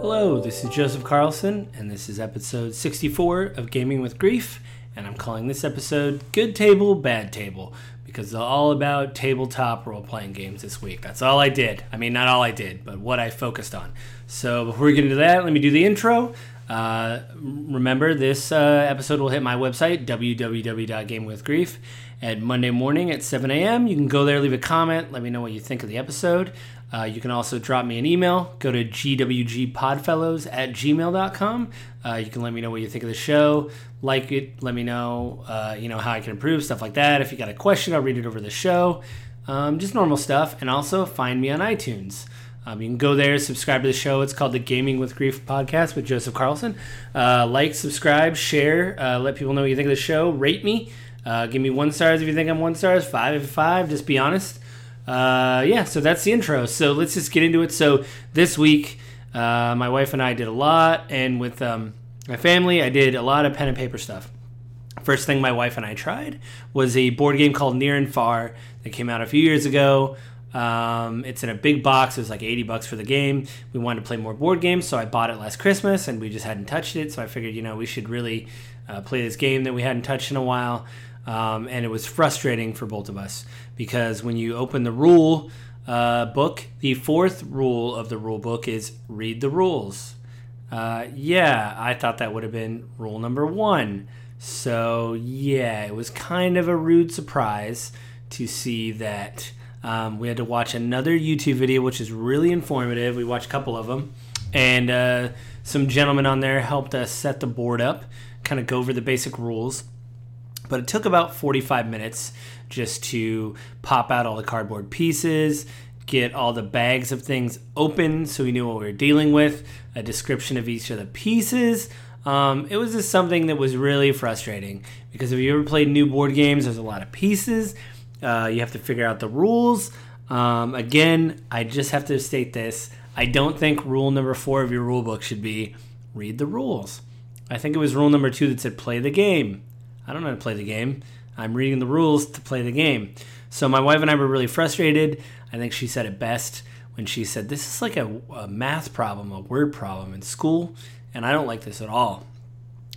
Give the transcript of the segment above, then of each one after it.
Hello, this is Joseph Carlson, and this is episode 64 of Gaming with Grief. And I'm calling this episode Good Table, Bad Table, because it's all about tabletop role playing games this week. That's all I did. I mean, not all I did, but what I focused on. So before we get into that, let me do the intro. Uh, remember, this uh, episode will hit my website, www.gamingwithgrief, at Monday morning at 7 a.m. You can go there, leave a comment, let me know what you think of the episode. Uh, you can also drop me an email. Go to gwgpodfellows at gmail.com. Uh, you can let me know what you think of the show. Like it. Let me know, uh, you know, how I can improve, stuff like that. If you got a question, I'll read it over the show. Um, just normal stuff. And also find me on iTunes. Um, you can go there, subscribe to the show. It's called the Gaming with Grief podcast with Joseph Carlson. Uh, like, subscribe, share, uh, let people know what you think of the show. Rate me. Uh, give me one stars if you think I'm one stars, five if five. Just be honest uh, yeah, so that's the intro. So let's just get into it. So this week, uh, my wife and I did a lot, and with um, my family, I did a lot of pen and paper stuff. First thing my wife and I tried was a board game called Near and Far that came out a few years ago. Um, it's in a big box. It was like 80 bucks for the game. We wanted to play more board games, so I bought it last Christmas, and we just hadn't touched it. So I figured, you know, we should really uh, play this game that we hadn't touched in a while. Um, and it was frustrating for both of us because when you open the rule uh, book, the fourth rule of the rule book is read the rules. Uh, yeah, I thought that would have been rule number one. So, yeah, it was kind of a rude surprise to see that um, we had to watch another YouTube video, which is really informative. We watched a couple of them, and uh, some gentlemen on there helped us set the board up, kind of go over the basic rules. But it took about 45 minutes just to pop out all the cardboard pieces, get all the bags of things open so we knew what we were dealing with, a description of each of the pieces. Um, it was just something that was really frustrating because if you ever played new board games, there's a lot of pieces. Uh, you have to figure out the rules. Um, again, I just have to state this. I don't think rule number four of your rule book should be read the rules. I think it was rule number two that said play the game. I don't know how to play the game. I'm reading the rules to play the game. So my wife and I were really frustrated. I think she said it best when she said, This is like a, a math problem, a word problem in school, and I don't like this at all.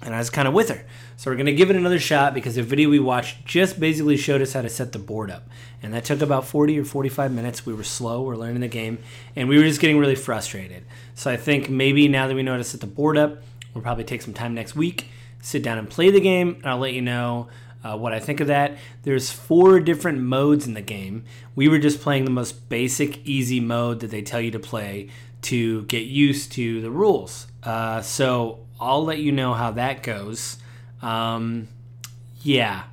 And I was kind of with her. So we're going to give it another shot because the video we watched just basically showed us how to set the board up. And that took about 40 or 45 minutes. We were slow, we're learning the game, and we were just getting really frustrated. So I think maybe now that we know how to set the board up, we'll probably take some time next week sit down and play the game, and I'll let you know uh, what I think of that. There's four different modes in the game. We were just playing the most basic, easy mode that they tell you to play to get used to the rules. Uh, so I'll let you know how that goes. Um, yeah.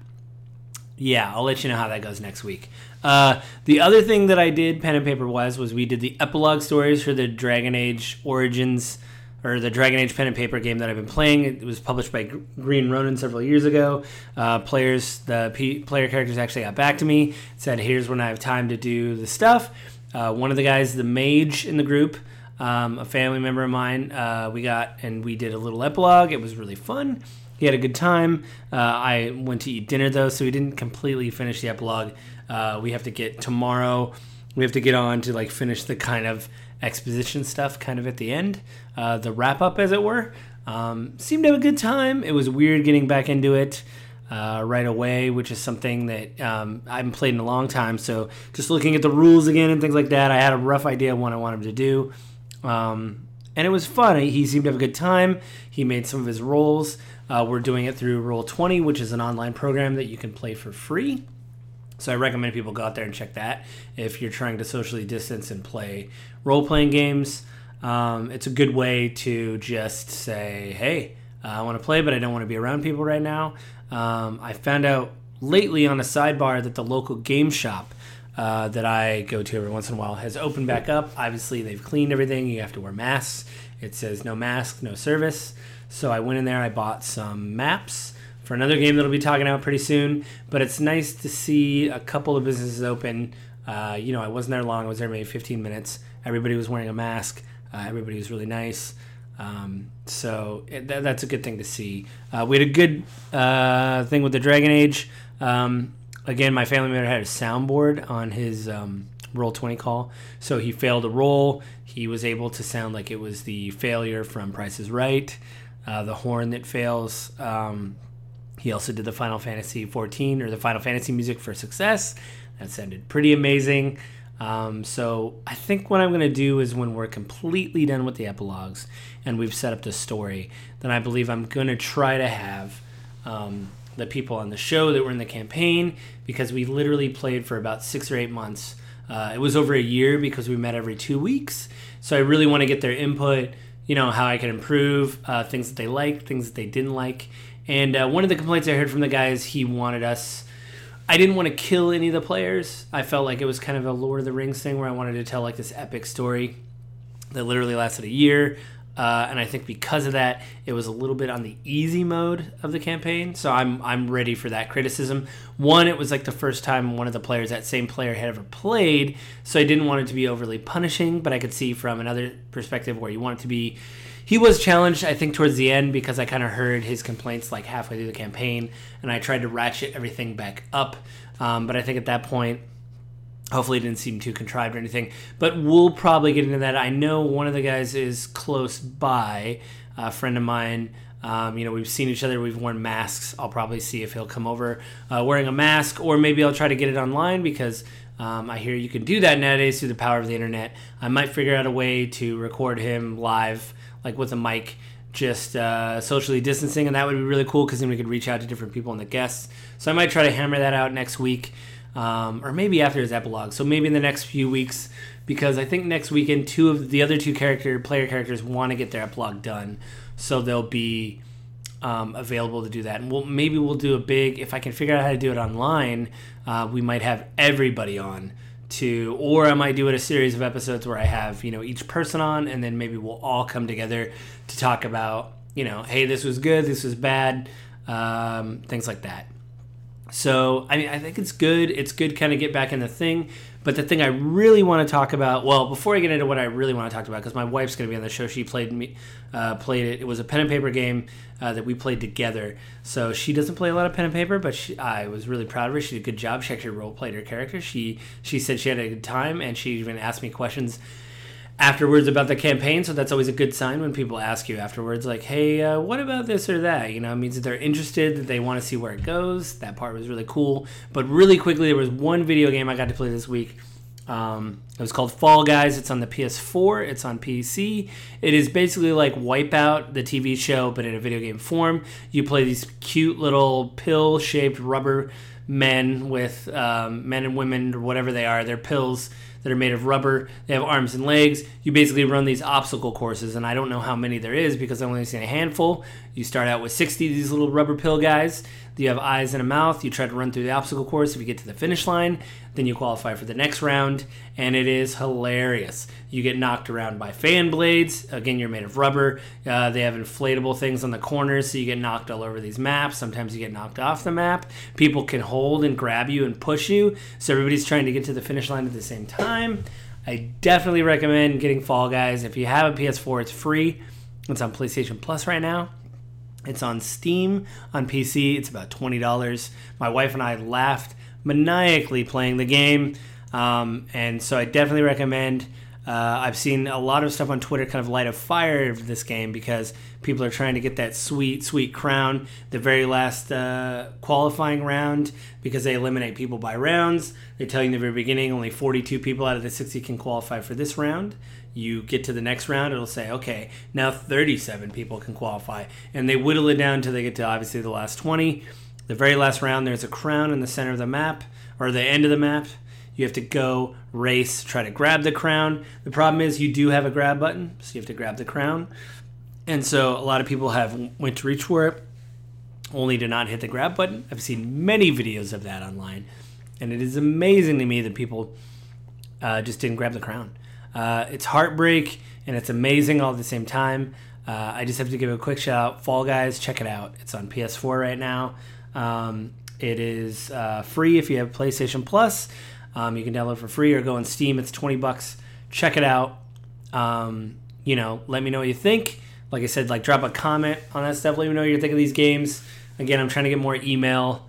Yeah, I'll let you know how that goes next week. Uh, the other thing that I did, pen and paper wise, was we did the epilogue stories for the Dragon Age Origins or the Dragon Age pen and paper game that I've been playing. It was published by Green Ronin several years ago. Uh, players, the P- player characters actually got back to me, said, "Here's when I have time to do the stuff." Uh, one of the guys, the mage in the group, um, a family member of mine, uh, we got and we did a little epilogue. It was really fun. He had a good time. Uh, I went to eat dinner though, so we didn't completely finish the epilogue. Uh, we have to get tomorrow. We have to get on to like finish the kind of exposition stuff kind of at the end, uh, the wrap up, as it were. Um, seemed to have a good time. It was weird getting back into it uh, right away, which is something that um, I haven't played in a long time. So just looking at the rules again and things like that, I had a rough idea of what I wanted to do. Um, and it was fun. He seemed to have a good time. He made some of his rolls. Uh, we're doing it through Roll20, which is an online program that you can play for free. So I recommend people go out there and check that if you're trying to socially distance and play role playing games. Um, it's a good way to just say, hey, uh, I want to play, but I don't want to be around people right now. Um, I found out lately on a sidebar that the local game shop uh, that I go to every once in a while has opened back up. Obviously, they've cleaned everything. You have to wear masks. It says no mask, no service. So I went in there, I bought some maps for another game that'll be talking about pretty soon. But it's nice to see a couple of businesses open. Uh, you know, I wasn't there long. I was there maybe 15 minutes. Everybody was wearing a mask. Uh, everybody was really nice. Um, so it, that, that's a good thing to see. Uh, we had a good uh, thing with the Dragon Age. Um, again, my family member had a soundboard on his um, roll 20 call. So he failed a roll. He was able to sound like it was the failure from Price is Right, uh, the horn that fails. Um, he also did the Final Fantasy 14 or the Final Fantasy music for Success. That sounded pretty amazing. Um, so I think what I'm going to do is when we're completely done with the epilogues and we've set up the story, then I believe I'm going to try to have um, the people on the show that were in the campaign because we literally played for about six or eight months. Uh, it was over a year because we met every two weeks. So I really want to get their input, you know, how I can improve, uh, things that they liked, things that they didn't like. And uh, one of the complaints I heard from the guys, he wanted us. I didn't want to kill any of the players. I felt like it was kind of a Lord of the Rings thing where I wanted to tell like this epic story that literally lasted a year. Uh, and I think because of that, it was a little bit on the easy mode of the campaign. So I'm I'm ready for that criticism. One, it was like the first time one of the players, that same player, had ever played, so I didn't want it to be overly punishing. But I could see from another perspective where you want it to be. He was challenged, I think, towards the end because I kind of heard his complaints like halfway through the campaign, and I tried to ratchet everything back up. Um, but I think at that point, Hopefully, it didn't seem too contrived or anything. But we'll probably get into that. I know one of the guys is close by, a friend of mine. Um, you know, we've seen each other. We've worn masks. I'll probably see if he'll come over uh, wearing a mask, or maybe I'll try to get it online because um, I hear you can do that nowadays through the power of the internet. I might figure out a way to record him live, like with a mic, just uh, socially distancing, and that would be really cool because then we could reach out to different people and the guests. So I might try to hammer that out next week um, or maybe after his epilogue. So maybe in the next few weeks, because I think next weekend two of the other two character player characters want to get their epilogue done, so they'll be um, available to do that. And we'll maybe we'll do a big if I can figure out how to do it online. Uh, we might have everybody on to or I might do it a series of episodes where I have, you know, each person on and then maybe we'll all come together to talk about, you know, hey, this was good, this was bad, um, things like that. So, I mean, I think it's good. It's good kind of get back in the thing. But the thing I really want to talk about, well, before I get into what I really want to talk about, because my wife's going to be on the show. She played me, uh, played it. It was a pen and paper game uh, that we played together. So she doesn't play a lot of pen and paper, but she, I was really proud of her. She did a good job. She actually role played her character. She she said she had a good time, and she even asked me questions afterwards about the campaign. So that's always a good sign when people ask you afterwards, like, hey, uh, what about this or that? You know, it means that they're interested, that they want to see where it goes. That part was really cool. But really quickly, there was one video game I got to play this week. Um, it was called Fall Guys. It's on the PS4. It's on PC. It is basically like Wipeout, the TV show, but in a video game form. You play these cute little pill-shaped rubber men with um, men and women or whatever they are. They're pills that are made of rubber. They have arms and legs. You basically run these obstacle courses, and I don't know how many there is because I've only seen a handful. You start out with 60 of these little rubber pill guys. You have eyes and a mouth. You try to run through the obstacle course. If you get to the finish line, then you qualify for the next round, and it is hilarious. You get knocked around by fan blades. Again, you're made of rubber. Uh, they have inflatable things on the corners, so you get knocked all over these maps. Sometimes you get knocked off the map. People can hold and grab you and push you, so everybody's trying to get to the finish line at the same time. I definitely recommend getting Fall Guys. If you have a PS4, it's free. It's on PlayStation Plus right now. It's on Steam on PC. It's about $20. My wife and I laughed maniacally playing the game. Um, and so I definitely recommend. Uh, I've seen a lot of stuff on Twitter kind of light a fire of this game because people are trying to get that sweet, sweet crown, the very last uh, qualifying round, because they eliminate people by rounds. They tell you in the very beginning only 42 people out of the 60 can qualify for this round you get to the next round, it'll say, okay, now 37 people can qualify. And they whittle it down until they get to obviously the last 20. The very last round, there's a crown in the center of the map, or the end of the map. You have to go race, try to grab the crown. The problem is you do have a grab button, so you have to grab the crown. And so a lot of people have went to reach for it, only to not hit the grab button. I've seen many videos of that online, and it is amazing to me that people uh, just didn't grab the crown. Uh, it's heartbreak and it's amazing all at the same time. Uh, I just have to give a quick shout out. Fall Guys, check it out. It's on PS4 right now. Um, it is uh, free if you have PlayStation Plus. Um, you can download for free or go on Steam. It's 20 bucks. Check it out. Um, you know, let me know what you think. Like I said, like drop a comment on that stuff. Let me know what you think of these games. Again, I'm trying to get more email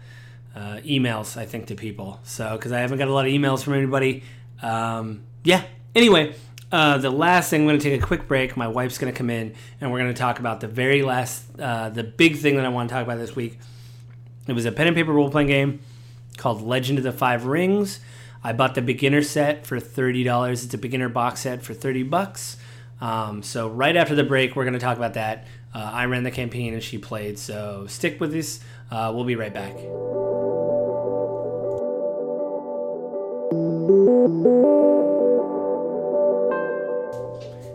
uh, emails, I think, to people. So, because I haven't got a lot of emails from anybody Um, yeah. Anyway, uh, the last thing, I'm going to take a quick break. My wife's going to come in, and we're going to talk about the very last, uh, the big thing that I want to talk about this week. It was a pen and paper role playing game called Legend of the Five Rings. I bought the beginner set for thirty dollars. It's a beginner box set for thirty bucks. Um, so right after the break, we're going to talk about that. Uh, I ran the campaign and she played. So stick with us. Uh, we'll be right back.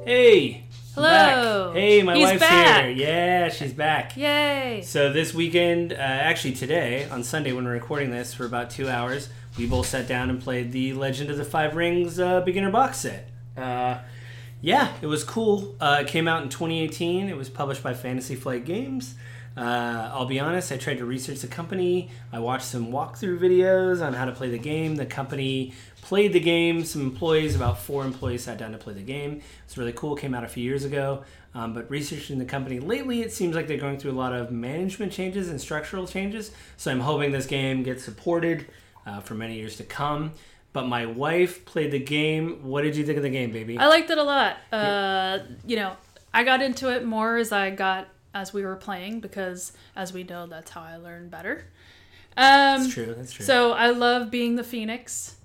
Hey. Hello. back. Hey, my He's wife's back. here. Yeah, she's back. Yay! So this weekend, uh, actually today, on Sunday when we're recording this for about two hours, we both sat down and played the Legend of the Five Rings uh, beginner box set. Uh, yeah, it was cool. Uh, it came out in 2018. It was published by Fantasy Flight Games. Uh, I'll be honest, I tried to research the company. I watched some walkthrough videos on how to play the game. The company played the game. Some employees, about four employees, sat down to play the game. It's really cool. Came out a few years ago. Um, but researching the company lately, it seems like they're going through a lot of management changes and structural changes. So I'm hoping this game gets supported uh, for many years to come. But my wife played the game. What did you think of the game, baby? I liked it a lot. Uh, you know, I got into it more as I got as we were playing because, as we know, that's how I learn better. Um, That's true. That's true. So I love being the phoenix.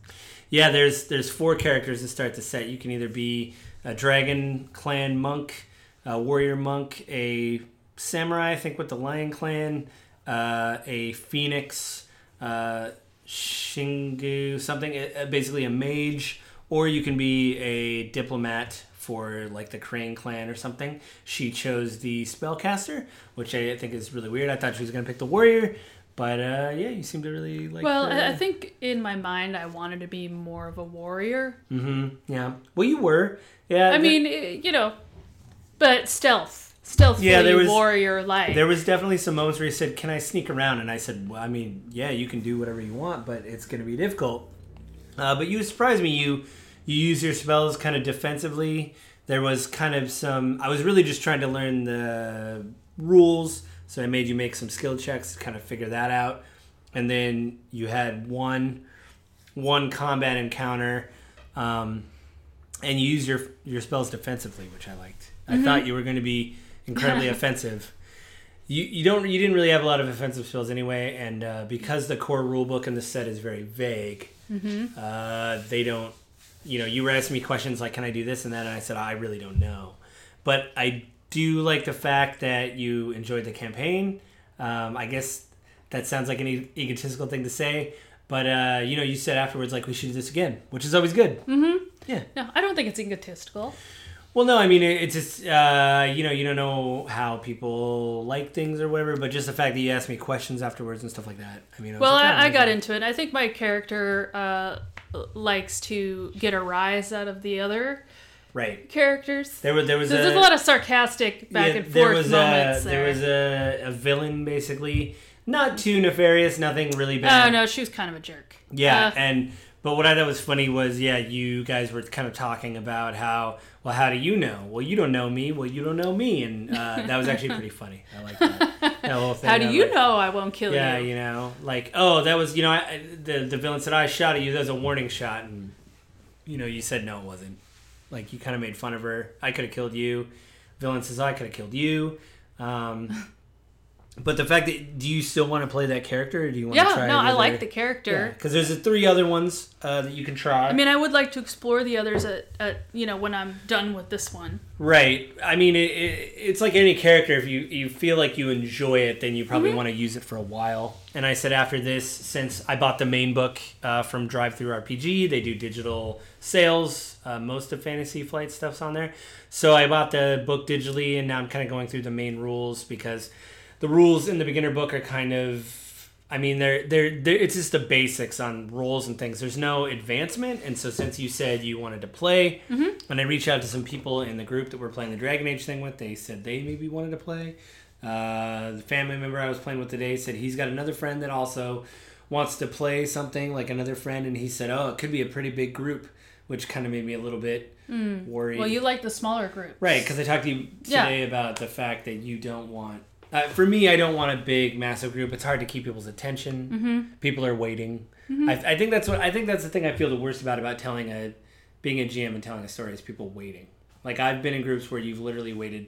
Yeah, there's there's four characters to start the set. You can either be a dragon clan monk, a warrior monk, a samurai, I think with the lion clan, uh, a phoenix, uh, shingu, something, basically a mage, or you can be a diplomat for like the crane clan or something. She chose the spellcaster, which I think is really weird. I thought she was gonna pick the warrior. But uh, yeah, you seem to really like. Well, the- I, think in my mind I wanted to be more of a warrior. Mm-hmm. Yeah. Well, you were. Yeah. I th- mean, you know, but stealth, stealthfully Yeah, there was- warrior like. there was definitely some moments where he said, "Can I sneak around?" And I said, "Well, I mean, yeah, you can do whatever you want, but it's going to be difficult." Uh, but you surprised me. You you use your spells kind of defensively. There was kind of some. I was really just trying to learn the rules, so I made you make some skill checks to kind of figure that out. And then you had one one combat encounter, um, and you use your your spells defensively, which I liked. I thought you were going to be incredibly offensive. You you don't you didn't really have a lot of offensive spells anyway, and uh, because the core rulebook in the set is very vague, uh, they don't. You know, you were asking me questions like, "Can I do this and that?" And I said, "I really don't know," but I do you like the fact that you enjoyed the campaign. Um, I guess that sounds like an e- egotistical thing to say, but uh, you know, you said afterwards like we should do this again, which is always good. Mm-hmm. Yeah. no, I don't think it's egotistical. Well, no, I mean it's just uh, you know you don't know how people like things or whatever, but just the fact that you asked me questions afterwards and stuff like that. I mean, was Well, like, I, I oh, got into it. I think my character uh, likes to get a rise out of the other right. characters. There was there was There's, a, there's a lot of sarcastic back yeah, and there forth was moments a, there. there was a, a villain basically, not too nefarious, nothing really bad. oh no, she was kind of a jerk. Yeah, Uh, and but what I thought was funny was yeah, you guys were kind of talking about how well how do you know? Well, you don't know me. Well, you don't know me, and uh, that was actually pretty funny. I like that. that whole thing. How do you like, know I won't kill Yeah, you? Yeah, you know, like oh, that was you know I- the the villain said I shot at you. That was a warning shot, and you know you said no, it wasn't. Like you kind of made fun of her. I could have killed you. Villain says I could have killed you. Um, but the fact that do you still want to play that character, or do you want to Yeah, try? no, I like the character. because there's the three other ones uh, that you can try. I mean, I would like to explore the others at, at you know when I'm done with this one. right. I mean, it, it, it's like any character. If you, you feel like you enjoy it, then you probably Mm-hmm. want to use it for a while. And I said after this, since I bought the main book uh, from Drive Through RPG, they do digital sales. Uh, most of Fantasy Flight stuff's on there. So I bought the book digitally, and now I'm kind of going through the main rules because the rules in the beginner book are kind of I mean, they're, they're they're it's just the basics on roles and things. There's no advancement, and so since you said you wanted to play, when I reached out to some people in the group that we're playing the Dragon Age thing with, they said they maybe wanted to play. Uh, the family member I was playing with today said he's got another friend that also wants to play something like another friend, and he said, "Oh, it could be a pretty big group," which kind of made me a little bit worried. Well, you like the smaller group, Right, because I talked to you Yeah. today about the fact that you don't want Uh, for me, I don't want a big, massive group. It's hard to keep people's attention. Mm-hmm. People are waiting. I, I think that's what I think that's the thing I feel the worst about about telling a being a GM and telling a story is people waiting. Like I've been in groups where you've literally waited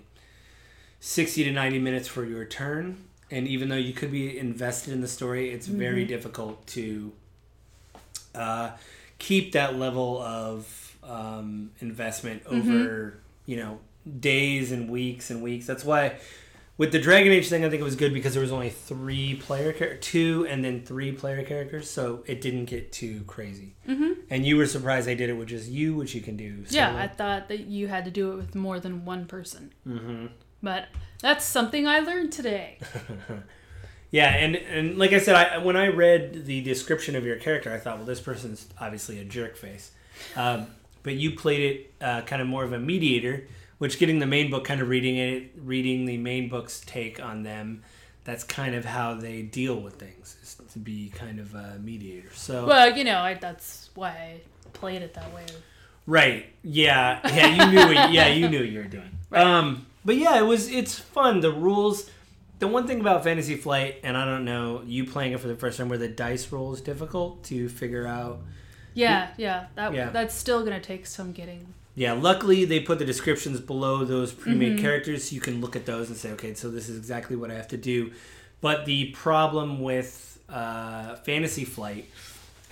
sixty to ninety minutes for your turn, and even though you could be invested in the story, it's very difficult to uh, keep that level of um, investment over you know days and weeks and weeks. That's why with the Dragon Age thing, I think it was good because there was only three player char- two and then three player characters, so it didn't get too crazy. Mm-hmm. And you were surprised they did it with just you, which you can do. Yeah. I thought that you had to do it with more than one person. Mm-hmm. But that's something I learned today. Yeah, and and like I said, I when I read the description of your character, I thought, well, this person's obviously a jerk face. Um, but you played it uh, kind of more of a mediator, which getting the main book, kind of reading it, reading the main book's take on them. That's kind of how they deal with things, is to be kind of a mediator. So well, you know, I, that's why I played it that way. Right. Yeah. Yeah. You knew. What, yeah. You knew what you were doing. Um. But yeah, it was. It's fun. The rules. The one thing about Fantasy Flight, and I don't know, you playing it for the first time, where the dice roll is difficult to figure out. Yeah, yeah, that Yeah. that's still gonna take some getting. Yeah. Luckily, they put the descriptions below those pre-made mm-hmm. characters, so you can look at those and say, okay, so this is exactly what I have to do. But the problem with uh, Fantasy Flight,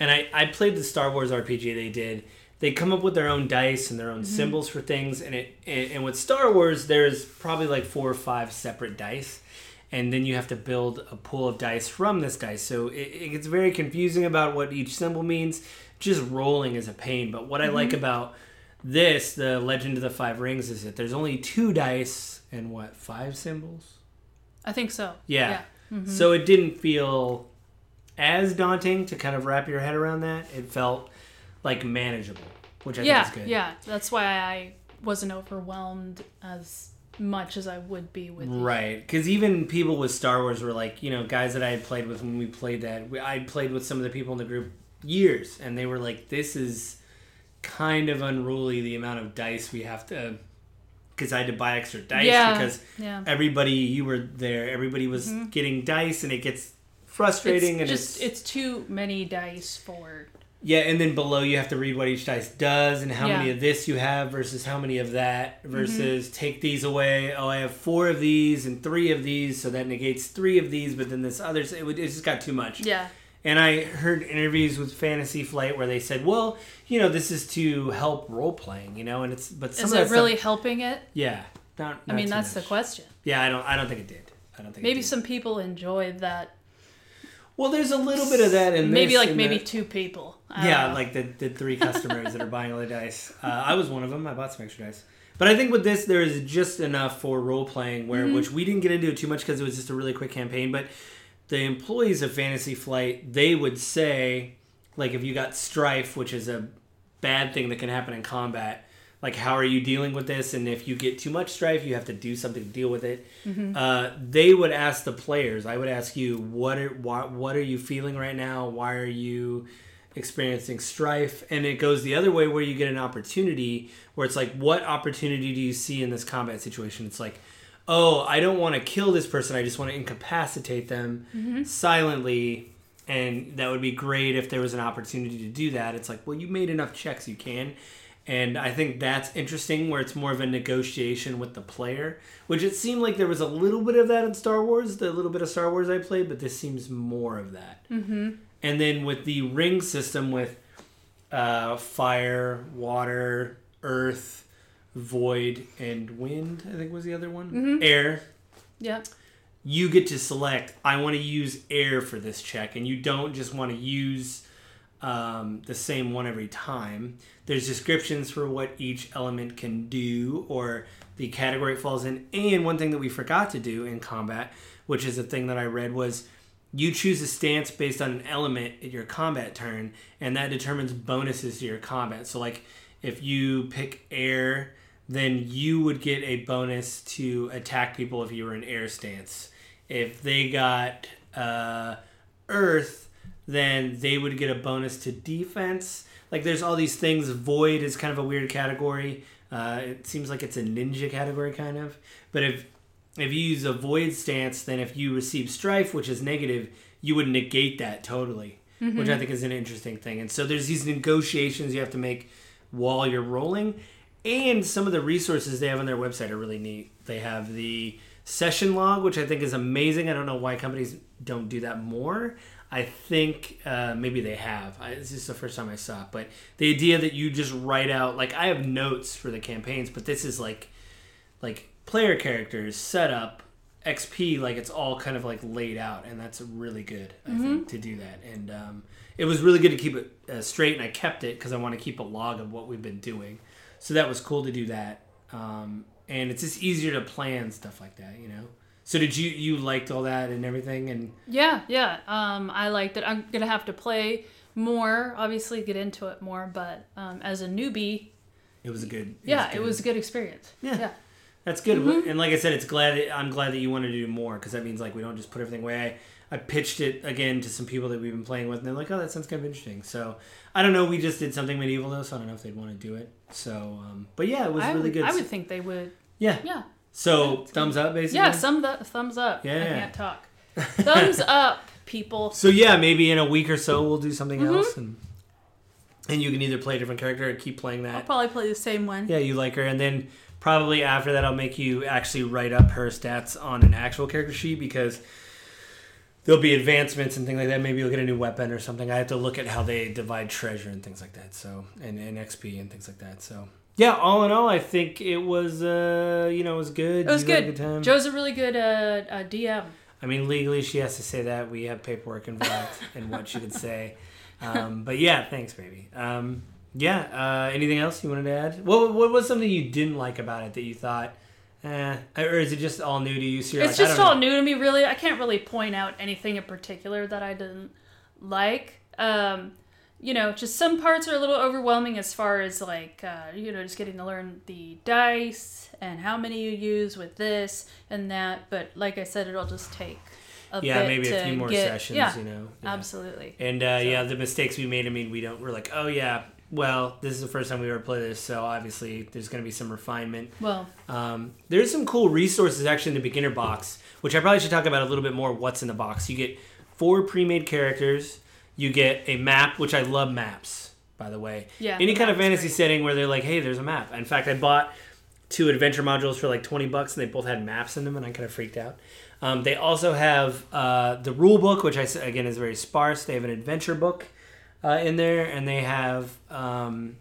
and I, I played the Star Wars RPG they did. They come up with their own dice and their own mm-hmm. symbols for things, and it and, and with Star Wars, there's probably like four or five separate dice, and then you have to build a pool of dice from this dice. So it, it gets very confusing about what each symbol means. Just rolling is a pain. But what I like mm-hmm. about this, the Legend of the Five Rings, is that there's only two dice and what five symbols. I think so. Yeah. Mm-hmm. So it didn't feel as daunting to kind of wrap your head around that. It felt like manageable, which I Yeah, think is good. yeah. That's why I wasn't overwhelmed as much as I would be with. Right, because even people with Star Wars were like, you know, guys that I had played with when we played that. I played with some of the people in the group years, and they were like, "This is kind of unruly. The amount of dice we have to." Because I had to buy extra dice Yeah, because yeah. everybody you were there, everybody was getting dice, and it gets frustrating. Mm-hmm. It's and just it's, it's too many dice for. Yeah, and then below you have to read what each dice does and how Yeah. Mm-hmm. many of this you have versus how many of that versus take these away. Oh, I have four of these and three of these, so that negates three of these, but then this other, it, would, it just got too much. Yeah. And I heard interviews with Fantasy Flight where they said, well, you know, this is to help role playing, you know, and it's, but some Is it really stuff, helping it? yeah. Not, I mean, that's the question. Yeah, I don't, I don't think it did. I don't think it Maybe some people enjoy that. Well, there's a little bit of that in Maybe this, like in maybe that- two people. Yeah, know. like the, the three customers that are buying all the dice. Uh, I was one of them. I bought some extra dice. But I think with this, there is just enough for role playing, where Mm-hmm. which we didn't get into it too much because it was just a really quick campaign. But the employees of Fantasy Flight, they would say, like, if you got strife, which is a bad thing that can happen in combat, like, how are you dealing with this? And if you get too much strife, you have to do something to deal with it. Uh, they would ask the players. I would ask you, what are why, what are you feeling right now? Why are you experiencing strife? And it goes the other way where you get an opportunity where it's like, what opportunity do you see in this combat situation? It's like, oh, I don't want to kill this person. I just want to incapacitate them silently. And that would be great if there was an opportunity to do that. It's like, well, you made enough checks, you can. And I think that's interesting where it's more of a negotiation with the player, which it seemed like there was a little bit of that in Star Wars, the little bit of Star Wars I played, but this seems more of that. Mm-hmm. And then with the ring system with uh, fire, water, earth, void, and wind, I think was the other one. Air. yeah. You get to select, I want to use air for this check, and you don't just want to use um, the same one every time. There's descriptions for what each element can do or the category it falls in. And one thing that we forgot to do in combat, which is a thing that I read, was you choose a stance based on an element at your combat turn, and that determines bonuses to your combat. So, like, if you pick air, then you would get a bonus to attack people if you were in air stance. If they got uh, earth, then they would get a bonus to defense. Like there's all these things. Void is kind of a weird category. Uh, it seems like it's a ninja category kind of. But if if you use a void stance, then if you receive strife, which is negative, you would negate that totally, which I think is an interesting thing. And so there's these negotiations you have to make while you're rolling, and some of the resources they have on their website are really neat. They have the session log, which I think is amazing. I don't know why companies don't do that more. I think uh, maybe they have. I, this is the first time I saw it, but the idea that you just write out like I have notes for the campaigns, but this is like like player characters, setup, XP, like it's all kind of like laid out, and that's really good. I think to do that, and um, it was really good to keep it uh, straight, and I kept it because I want to keep a log of what we've been doing. So that was cool to do that, um, and it's just easier to plan stuff like that, you know. So did you you liked all that and everything, and Yeah, yeah. Um, I liked it. I'm gonna have to play more, obviously get into it more, but um, as a newbie, it was a good. yeah, it good. was a good experience. Yeah. yeah. That's good. Mm-hmm. And like I said, it's glad I'm glad that you want to do more because that means like we don't just put everything away. I, I pitched it again to some people that we've been playing with, and they're like, "Oh, that sounds kind of interesting." So I don't know. We just did something medieval though, so I don't know if they'd want to do it. So, um, but yeah, it was I, really would, good. I would think they would. yeah. Yeah. So thumbs up, basically. Yeah, some th- thumbs up. Yeah, I can't talk. thumbs up, people. So yeah, maybe in a week or so we'll do something Mm-hmm. else, and and you can either play a different character or keep playing that. I'll probably play the same one. Yeah, you like her, and then probably after that, I'll make you actually write up her stats on an actual character sheet because there'll be advancements and things like that. Maybe you'll get a new weapon or something. I have to look at how they divide treasure and things like that. So and, and XP and things like that. So yeah, all in all, I think it was uh you know it was good. It was You good. time. Joe's a really good uh, uh, DM. I mean, legally, she has to say that we have paperwork involved and what she could say. Um, but yeah, thanks, baby. Um, yeah. Uh, anything else you wanted to add? What, what was something you didn't like about it that you thought, eh, or is it just all new to you? So It's like, just all know. new to me, really. I can't really point out anything in particular that I didn't like. Um, you know, just some parts are a little overwhelming as far as like, uh, you know, just getting to learn the dice and how many you use with this and that. But like I said, it'll just take a Yeah, maybe a few more get- sessions. Yeah, You know. Yeah. absolutely. And uh, yeah, the mistakes we made. I mean, we don't. We're like, oh yeah. Well, this is the first time we ever play this, so obviously there's going to be some refinement. Well, Um, there's some cool resources actually in the beginner box, which I probably should talk about a little bit more. What's in the box? You get four pre-made characters. You get a map, which I love maps, by the way. Yeah, Any kind of fantasy great. setting where they're like, hey, there's a map. In fact, I bought two adventure modules for like 20 bucks, and they both had maps in them, and I kind of freaked out. Um, they also have uh, the rule book, which I again is very sparse. They have an adventure book uh, in there, and they have um,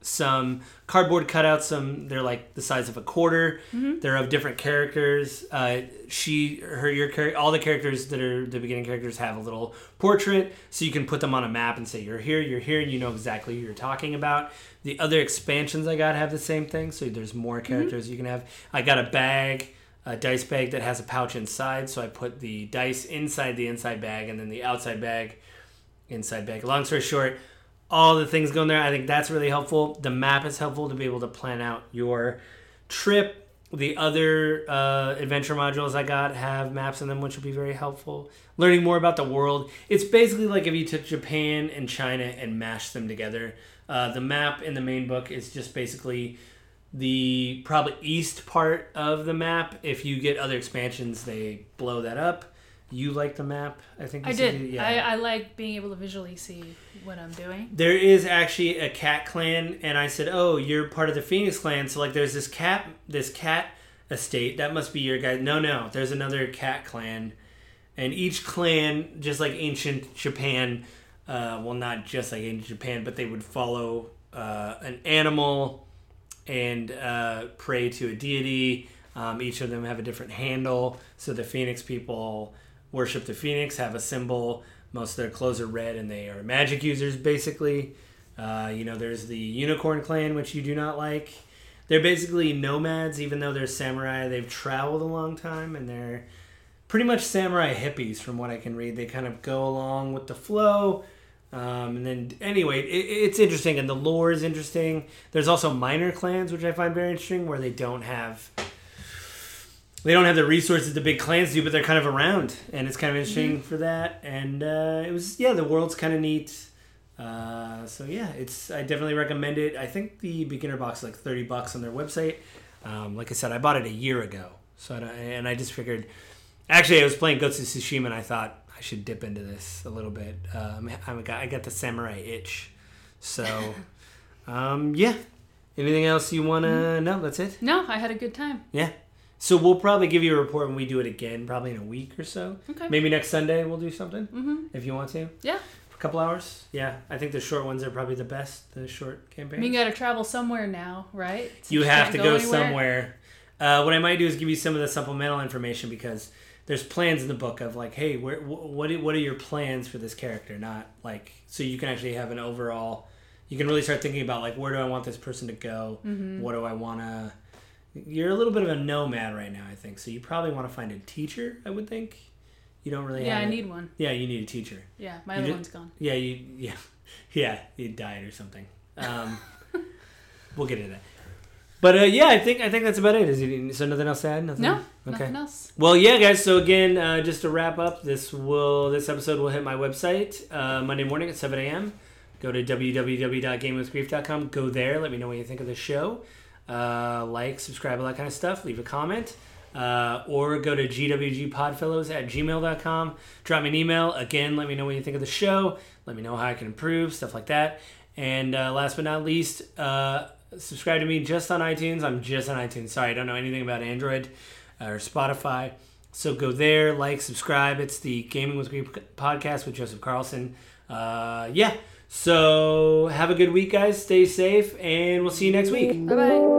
some cardboard cutouts. Some they're like the size of a quarter. They're of different characters. Uh, she, her, your character, all the characters that are the beginning characters have a little portrait, so you can put them on a map and say you're here, you're here, and you know exactly who you're talking about. The other expansions I got have the same thing, so there's more characters you can have. I got a bag. A dice bag that has a pouch inside, so I put the dice inside the inside bag, and then the outside bag inside bag. Long story short, all the things going there. I think that's really helpful. The map is helpful to be able to plan out your trip. The other uh, adventure modules I got have maps in them, which will be very helpful. Learning more about the world. It's basically like if you took Japan and China and mashed them together. Uh, the map in the main book is just basically the probably east part of the map. If you get other expansions, they blow that up. You like the map? I think I did. you- yeah. I, I like being able to visually see what I'm doing. There is actually a cat clan, and I said, "Oh, you're part of the Phoenix clan." So like, there's this cat, this cat estate. That must be your guy. No, no, there's another cat clan, and each clan, just like ancient Japan, uh, well, not just like ancient Japan, but they would follow uh, an animal and uh, pray to a deity. Um, each of them have a different handle. So the Phoenix people worship the Phoenix, have a symbol. Most of their clothes are red, and they are magic users, basically. Uh, you know, there's the Unicorn Clan, which you do not like. They're basically nomads, even though they're samurai. They've traveled a long time, and they're pretty much samurai hippies, from what I can read. They kind of go along with the flow. Um, and then, anyway, it, it's interesting, and the lore is interesting. There's also minor clans, which I find very interesting, where they don't have they don't have the resources the big clans do, but they're kind of around, and it's kind of interesting for that. And uh, it was yeah, the world's kind of neat. Uh, so yeah, it's I definitely recommend it. I think the beginner box is like thirty bucks on their website. Um, like I said, I bought it a year ago, So I and I just figured. Actually, I was playing Ghost of Tsushima, and I thought I should dip into this a little bit. Um, I got I got the samurai itch. So, um, yeah. Anything else you want to know? That's it. No, I had a good time. Yeah. So we'll probably give you a report when we do it again, probably in a week or so. Okay. Maybe next Sunday we'll do something Mm-hmm. if you want to. Yeah. For a couple hours. Yeah, I think the short ones are probably the best. The short I campaigns. mean, you got to travel somewhere now, right? Since you have to go, anywhere. somewhere. Uh, what I might do is give you some of the supplemental information because there's plans in the book of like, hey, where, wh- what are- what are your plans for this character? Not like so you can actually have an overall. You can really start thinking about like where do I want this person to go? Mm-hmm. What do I want to? You're a little bit of a nomad right now, I think. So you probably want to find a teacher. I would think. You don't really. Yeah, I it. need one. Yeah, you need a teacher. Yeah, my You other did- one's gone. Yeah, you yeah yeah you died or something. Um, we'll get into that. But uh, yeah, I think I think that's about it. Is it, so nothing else to add? Nothing? No, Okay. nothing else. Well, yeah, guys. So again, uh, just to wrap up, this will this episode will hit my website uh, Monday morning at seven a.m. Go to www.gamewithgrief.com. Go there. Let me know what you think of the show. Uh, like, subscribe, all that kind of stuff. Leave a comment. Uh, or go to gwgpodfellows at gmail.com. Drop me an email. Again, let me know what you think of the show. Let me know how I can improve, stuff like that. And uh, last but not least, uh, subscribe to me just on iTunes. I'm just on iTunes. Sorry, I don't know anything about Android or Spotify. So go there, like, subscribe. It's the Gaming with Grief podcast with Joseph Carlson. Uh, yeah. So have a good week, guys. Stay safe, and we'll see you next week. Bye bye.